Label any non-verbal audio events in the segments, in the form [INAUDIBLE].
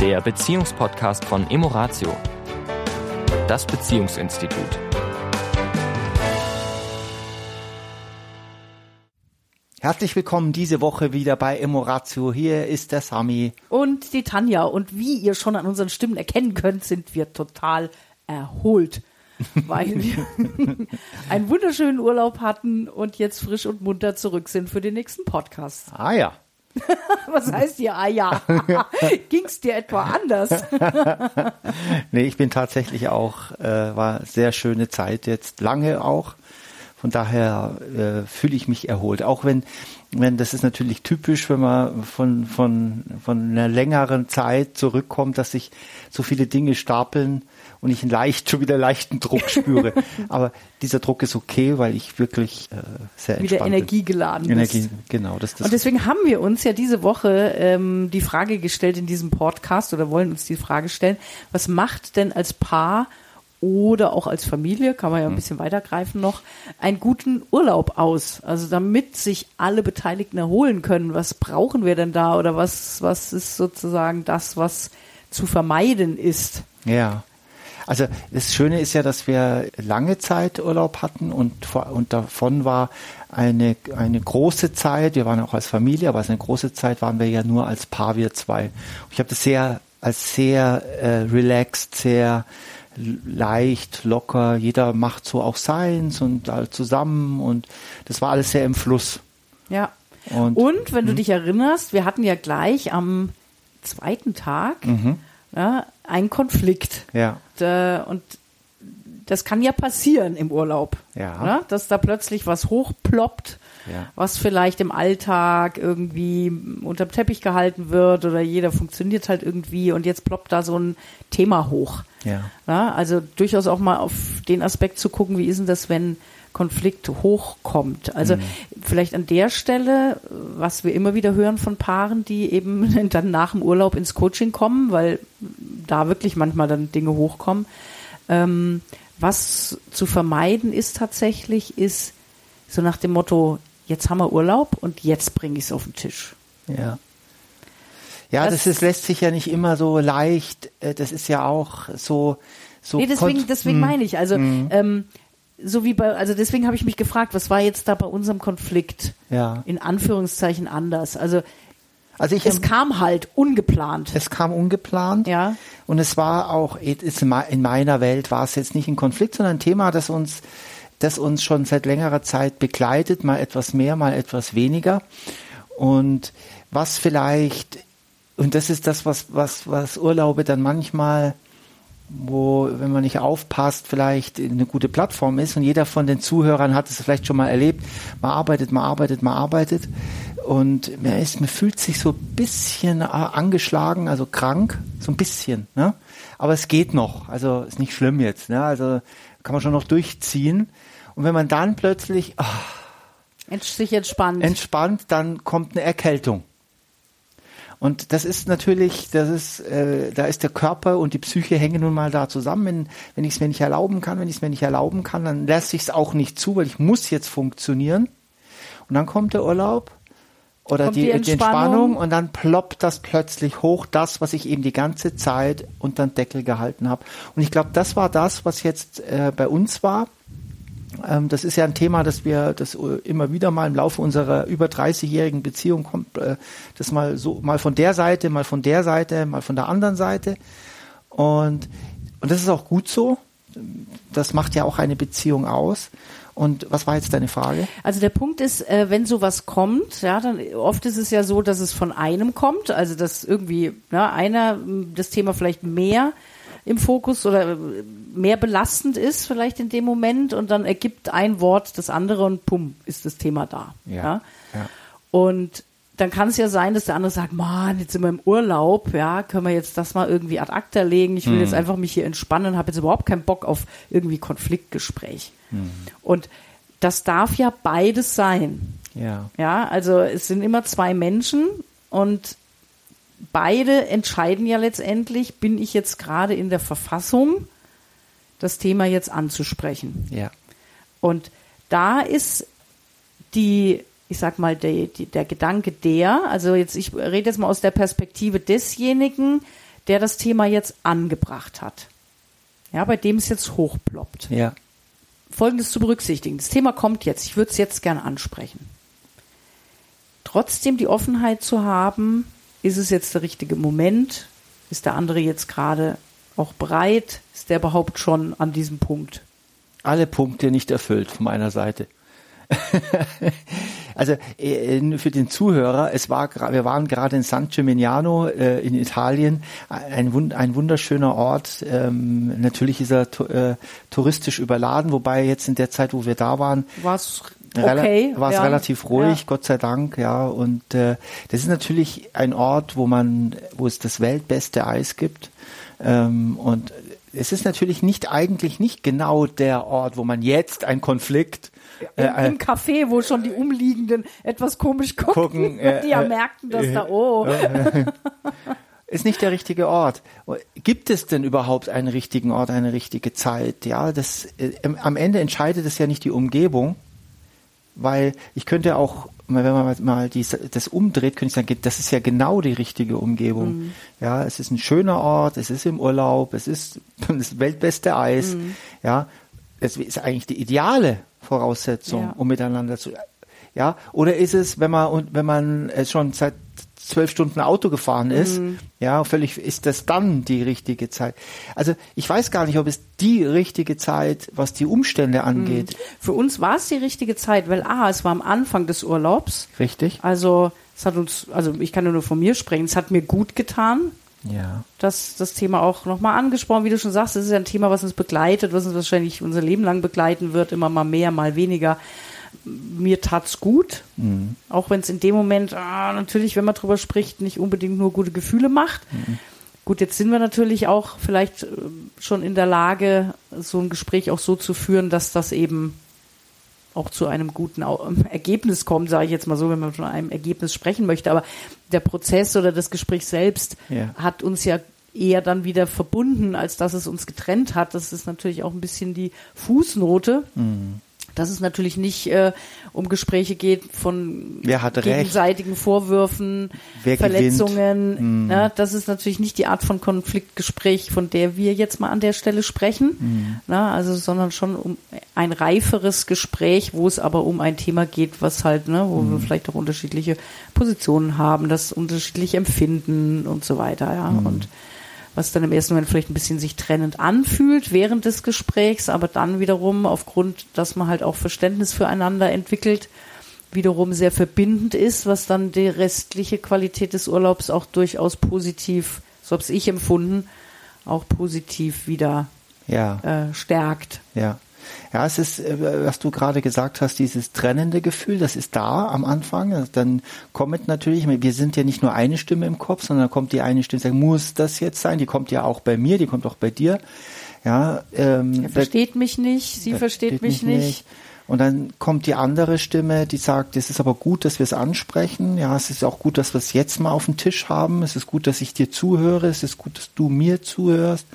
der Beziehungspodcast von Emoratio, das Beziehungsinstitut. Herzlich willkommen diese Woche wieder bei Emoratio. Hier ist der Sami. Und die Tanja. Und wie ihr schon an unseren Stimmen erkennen könnt, sind wir total erholt. [LAUGHS] weil wir [LAUGHS] einen wunderschönen Urlaub hatten und jetzt frisch und munter zurück sind für den nächsten Podcast. Ah ja. [LAUGHS] Was heißt hier, ah ja? [LAUGHS] Ging es dir etwa anders? [LAUGHS] nee, ich bin tatsächlich auch, äh, war sehr schöne Zeit jetzt, lange auch. Von daher äh, fühle ich mich erholt. Auch wenn, wenn das ist natürlich typisch, wenn man von, von, von einer längeren Zeit zurückkommt, dass sich so viele Dinge stapeln und ich leicht, schon wieder leichten Druck [LAUGHS] spüre. Aber dieser Druck ist okay, weil ich wirklich äh, sehr entspannt Wieder energiegeladen bin. Energie, genau. Das, das und deswegen haben wir uns ja diese Woche ähm, die Frage gestellt in diesem Podcast oder wollen uns die Frage stellen, was macht denn als Paar oder auch als Familie, kann man ja ein hm. bisschen weitergreifen noch, einen guten Urlaub aus. Also damit sich alle Beteiligten erholen können, was brauchen wir denn da oder was, was ist sozusagen das, was zu vermeiden ist? Ja. Also das Schöne ist ja, dass wir lange Zeit Urlaub hatten und, und davon war eine, eine große Zeit, wir waren auch als Familie, aber eine große Zeit waren wir ja nur als Paar, wir zwei. Und ich habe das sehr als sehr äh, relaxed, sehr leicht, locker, jeder macht so auch seins und all zusammen und das war alles sehr im Fluss. Ja. Und, und wenn du hm? dich erinnerst, wir hatten ja gleich am zweiten Tag mhm ja, ein Konflikt. Ja. und das kann ja passieren im Urlaub, ja. Ne? dass da plötzlich was hochploppt, ja. was vielleicht im Alltag irgendwie unterm Teppich gehalten wird oder jeder funktioniert halt irgendwie und jetzt ploppt da so ein Thema hoch. Ja. ja. Also durchaus auch mal auf den Aspekt zu gucken, wie ist denn das, wenn Konflikt hochkommt. Also mhm. vielleicht an der Stelle, was wir immer wieder hören von Paaren, die eben [LAUGHS] dann nach dem Urlaub ins Coaching kommen, weil da wirklich manchmal dann Dinge hochkommen. Ähm, was zu vermeiden ist tatsächlich, ist so nach dem Motto, jetzt haben wir Urlaub und jetzt bringe ich es auf den Tisch. Ja. Ja, das, das ist, lässt sich ja nicht immer so leicht, äh, das ist ja auch so, so. Nee, deswegen, deswegen hm. meine ich, also, mhm. ähm, so wie bei, also deswegen habe ich mich gefragt, was war jetzt da bei unserem Konflikt ja. in Anführungszeichen anders? Also, also ich, es kam halt ungeplant. Es kam ungeplant. Ja. Und es war auch, in meiner Welt war es jetzt nicht ein Konflikt, sondern ein Thema, das uns, das uns schon seit längerer Zeit begleitet, mal etwas mehr, mal etwas weniger. Und was vielleicht, und das ist das, was, was, was Urlaube dann manchmal wo, wenn man nicht aufpasst, vielleicht eine gute Plattform ist und jeder von den Zuhörern hat es vielleicht schon mal erlebt. Man arbeitet, man arbeitet, man arbeitet und man, ist, man fühlt sich so ein bisschen angeschlagen, also krank, so ein bisschen. Ne? Aber es geht noch, also ist nicht schlimm jetzt. Ne? Also kann man schon noch durchziehen. Und wenn man dann plötzlich oh, sich entspannt. entspannt, dann kommt eine Erkältung. Und das ist natürlich, das ist, äh, da ist der Körper und die Psyche hängen nun mal da zusammen. Wenn, wenn ich es mir nicht erlauben kann, wenn ich es mir nicht erlauben kann, dann lässt ich es auch nicht zu, weil ich muss jetzt funktionieren. Und dann kommt der Urlaub oder die, die, Entspannung. Entspannung. und dann ploppt das plötzlich hoch, das, was ich eben die ganze Zeit unter den Deckel gehalten habe. Und ich glaube, das war das, was jetzt äh, bei uns war. Ähm, das ist ja ein Thema, das wir das immer wieder mal im Laufe unserer über 30-jährigen Beziehung kommt, äh, das mal so mal von der Seite, mal von der Seite, mal von der anderen Seite. Und, und das ist auch gut so. Das macht ja auch eine Beziehung aus. Und was war jetzt deine Frage? Also der Punkt ist, äh, wenn sowas kommt, ja, dann oft ist es ja so, dass es von einem kommt, also dass irgendwie ne, einer das Thema vielleicht mehr im Fokus oder mehr belastend ist vielleicht in dem Moment und dann ergibt ein Wort das andere und pum, ist das Thema da. Ja. ja? ja. Und dann kann es ja sein, dass der andere sagt, Mann, jetzt sind wir im Urlaub, ja, können wir jetzt das mal irgendwie ad acta legen. Ich will hm. jetzt einfach mich hier entspannen, habe jetzt überhaupt keinen Bock auf irgendwie Konfliktgespräch. Und das darf ja beides sein. Ja. Ja, also es sind immer zwei Menschen und beide entscheiden ja letztendlich, bin ich jetzt gerade in der Verfassung, das Thema jetzt anzusprechen. Ja. Und da ist die, ich sag mal, der, die, der Gedanke der, also jetzt, ich rede jetzt mal aus der Perspektive desjenigen, der das Thema jetzt angebracht hat. Ja, bei dem es jetzt hochploppt. Ja. Folgendes zu berücksichtigen. Das Thema kommt jetzt. Ich würde es jetzt gerne ansprechen. Trotzdem die Offenheit zu haben, ist es jetzt der richtige Moment? Ist der andere jetzt gerade auch bereit? Ist der überhaupt schon an diesem Punkt? Alle Punkte nicht erfüllt von meiner Seite. [LAUGHS] also äh, für den Zuhörer, es war wir waren gerade in San Gimignano äh, in Italien, ein, ein wunderschöner Ort. Ähm, natürlich ist er äh, touristisch überladen, wobei jetzt in der Zeit, wo wir da waren, war es okay, war es ja. relativ ruhig, Ja. Gott sei Dank, ja. Und äh, das ist natürlich ein Ort, wo man, wo es das weltbeste Eis gibt. Ähm, und es ist natürlich nicht eigentlich nicht genau der Ort, wo man jetzt einen Konflikt Im, äh, Im Café, wo schon die Umliegenden etwas komisch gucken, Gucken, [LAUGHS] äh, die ja äh, merkten, dass da, oh, ist nicht der richtige Ort. Gibt es denn überhaupt einen richtigen Ort, eine richtige Zeit? Ja, das äh, am Ende entscheidet es ja nicht die Umgebung, weil ich könnte auch, wenn man mal dies, das umdreht, könnte ich sagen, das ist ja genau die richtige Umgebung. Mhm. Ja, es ist ein schöner Ort, es ist im Urlaub, es ist [LAUGHS] das weltbeste Eis. Mhm. Ja, es ist eigentlich die ideale Voraussetzung, Ja. um miteinander zu. Ja, oder ist es, wenn man und wenn man äh, schon seit zwölf Stunden Auto gefahren ist, Mhm. ja, völlig ist das dann die richtige Zeit. Also ich weiß gar nicht, ob es die richtige Zeit, was die Umstände angeht, für uns war es die richtige Zeit, weil A, es war am Anfang des Urlaubs, richtig? also es hat uns, also ich kann nur von mir sprechen, es hat mir gut getan, Ja. dass das Thema auch nochmal angesprochen, wie du schon sagst, es ist ja ein Thema, was uns begleitet, was uns wahrscheinlich unser Leben lang begleiten wird, immer mal mehr, mal weniger. Mir tat's gut, auch wenn es in dem Moment ah, natürlich, wenn man drüber spricht, nicht unbedingt nur gute Gefühle macht. Gut, jetzt sind wir natürlich auch vielleicht äh, schon in der Lage, so ein Gespräch auch so zu führen, dass das eben auch zu einem guten ähm, Ergebnis kommt, sage ich jetzt mal so, wenn man von einem Ergebnis sprechen möchte. Aber der Prozess oder das Gespräch selbst Ja. hat uns ja eher dann wieder verbunden, als dass es uns getrennt hat. Das ist natürlich auch ein bisschen die Fußnote. Dass es natürlich nicht äh, um Gespräche geht von hat recht? gegenseitigen Vorwürfen, Wer? Verletzungen. Ne? Das ist natürlich nicht die Art von Konfliktgespräch, von der wir jetzt mal an der Stelle sprechen. Ne? Also, sondern schon um ein reiferes Gespräch, wo es aber um ein Thema geht, was halt, ne, wo wir vielleicht auch unterschiedliche Positionen haben, das unterschiedlich empfinden und so weiter, ja. Und was dann im ersten Moment vielleicht ein bisschen sich trennend anfühlt während des Gesprächs, aber dann wiederum aufgrund, dass man halt auch Verständnis füreinander entwickelt, wiederum sehr verbindend ist, was dann die restliche Qualität des Urlaubs auch durchaus positiv, so habe ich empfunden, auch positiv wieder Ja. äh, stärkt. Ja. Ja, es ist, äh, was du gerade gesagt hast, dieses trennende Gefühl, das ist da am Anfang. Dann kommt natürlich, wir sind ja nicht nur eine Stimme im Kopf, sondern dann kommt die eine Stimme, sagt, muss das jetzt sein? Die kommt ja auch bei mir, die kommt auch bei dir. Ja, ähm, Er versteht mich nicht, sie der versteht mich nicht. Und dann kommt die andere Stimme, die sagt, es ist aber gut, dass wir es ansprechen. Ja, es ist auch gut, dass wir es jetzt mal auf dem Tisch haben. Es ist gut, dass ich dir zuhöre. Es ist gut, dass du mir zuhörst.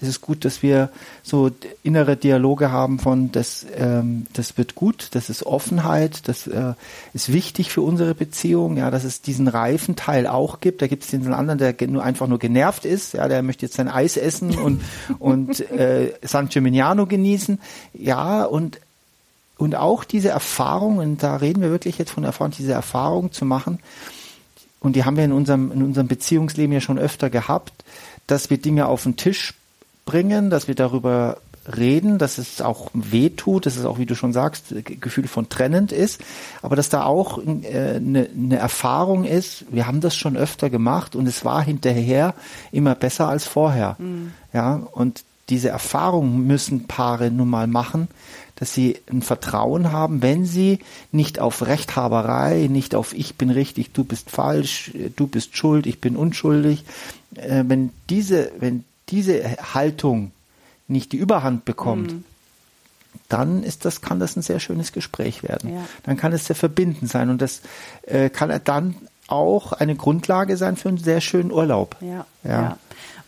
Es ist gut, dass wir so innere Dialoge haben von, das, ähm, das wird gut, das ist Offenheit, das äh, ist wichtig für unsere Beziehung, ja, dass es diesen reifen Teil auch gibt. Da gibt es den anderen, der nur einfach nur genervt ist, ja, der möchte jetzt sein Eis essen und, und äh, San Gimignano genießen. Ja, und und auch diese Erfahrung, und da reden wir wirklich jetzt von Erfahrung, diese Erfahrung zu machen, und die haben wir in unserem, in unserem Beziehungsleben ja schon öfter gehabt, dass wir Dinge auf den Tisch bringen, dass wir darüber reden, dass es auch weh tut, dass es auch, wie du schon sagst, Ge- Gefühl von trennend ist, aber dass da auch äh, eine, eine Erfahrung ist, wir haben das schon öfter gemacht und es war hinterher immer besser als vorher. Ja, und diese Erfahrung müssen Paare nun mal machen, dass sie ein Vertrauen haben, wenn sie nicht auf Rechthaberei, nicht auf ich bin richtig, du bist falsch, du bist schuld, ich bin unschuldig, äh, wenn diese, wenn diese Haltung nicht die Überhand bekommt, dann ist das, kann das ein sehr schönes Gespräch werden. Ja. Dann kann es sehr verbindend sein und das äh, kann er dann auch eine Grundlage sein für einen sehr schönen Urlaub. Ja, Ja. ja.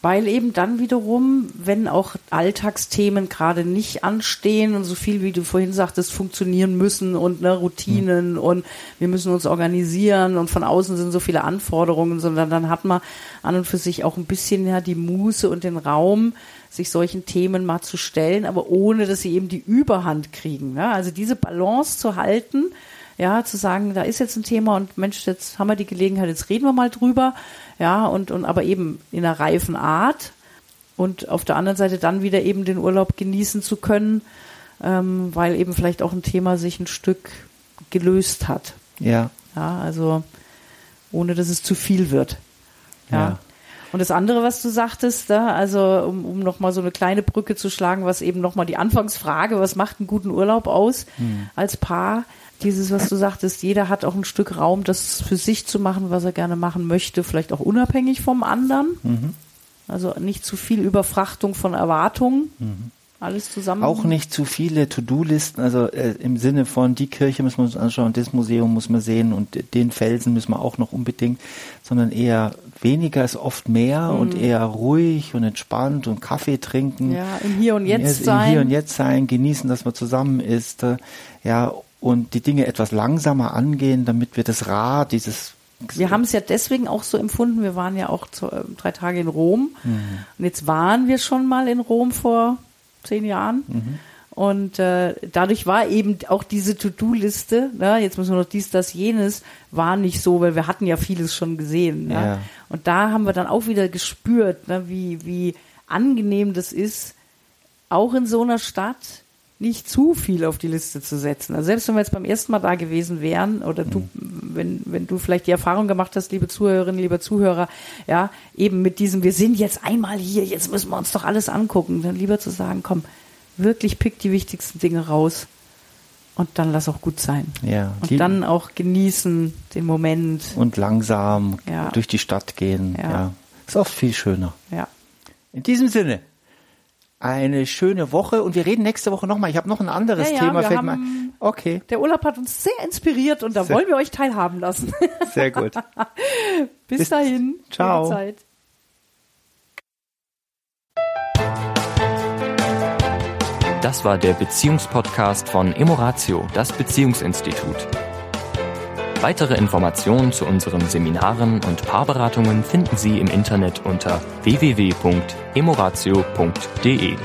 Weil eben dann wiederum, wenn auch Alltagsthemen gerade nicht anstehen und so viel, wie du vorhin sagtest, funktionieren müssen und ne, Routinen Mhm. und wir müssen uns organisieren und von außen sind so viele Anforderungen, sondern dann hat man an und für sich auch ein bisschen ja die Muße und den Raum, sich solchen Themen mal zu stellen, aber ohne, dass sie eben die Überhand kriegen. Ne? Also diese Balance zu halten, ja, zu sagen, da ist jetzt ein Thema und Mensch, jetzt haben wir die Gelegenheit, jetzt reden wir mal drüber, ja, und, und aber eben in einer reifen Art und auf der anderen Seite dann wieder eben den Urlaub genießen zu können, ähm, weil eben vielleicht auch ein Thema sich ein Stück gelöst hat. Ja. Ja, also ohne dass es zu viel wird. Ja. Ja. Und das andere, was du sagtest, da, also um, um nochmal so eine kleine Brücke zu schlagen, was eben nochmal die Anfangsfrage, was macht einen guten Urlaub aus als Paar? Dieses, was du sagtest, jeder hat auch ein Stück Raum, das für sich zu machen, was er gerne machen möchte, vielleicht auch unabhängig vom anderen. Also nicht zu viel Überfrachtung von Erwartungen. Alles zusammen. Auch nicht zu viele To-Do-Listen, also äh, im Sinne von die Kirche müssen wir uns anschauen, das Museum muss man sehen und den Felsen müssen wir auch noch unbedingt, sondern eher weniger ist oft mehr und eher ruhig und entspannt und Kaffee trinken. Mhm. Ja, im Hier und Jetzt Im sein. Hier und Jetzt sein, genießen, dass man zusammen ist, äh, ja, und die Dinge etwas langsamer angehen, damit wir das Rad, dieses Wir haben es ja deswegen auch so empfunden. Wir waren ja auch zu, äh, drei Tage in Rom. Und jetzt waren wir schon mal in Rom vor zehn Jahren. Und äh, dadurch war eben auch diese To-Do-Liste, ne, jetzt müssen wir noch dies, das, jenes, war nicht so, weil wir hatten ja vieles schon gesehen. Ne? Ja. Und da haben wir dann auch wieder gespürt, ne, wie, wie angenehm das ist, auch in so einer Stadt nicht zu viel auf die Liste zu setzen. Also selbst wenn wir jetzt beim ersten Mal da gewesen wären oder du, wenn, wenn du vielleicht die Erfahrung gemacht hast, liebe Zuhörerinnen, lieber Zuhörer, ja, eben mit diesem, wir sind jetzt einmal hier, jetzt müssen wir uns doch alles angucken, dann lieber zu sagen, komm, wirklich pick die wichtigsten Dinge raus und dann lass auch gut sein. Ja, Und dann auch genießen den Moment. und langsam Ja. durch die Stadt gehen. Ja. Ja. Ist oft viel schöner. Ja. In diesem Sinne, eine schöne Woche und wir reden nächste Woche nochmal. Ich habe noch ein anderes Ja, ja, Thema. wir fällt ein. Okay, Der Urlaub hat uns sehr inspiriert und da Sehr- wollen wir euch teilhaben lassen. [LAUGHS] sehr gut. [LAUGHS] Bis, Bis- dahin. Ciao. Das war der Beziehungspodcast von Emoratio, das Beziehungsinstitut. Weitere Informationen zu unseren Seminaren und Paarberatungen finden Sie im Internet unter www.emoratio.de.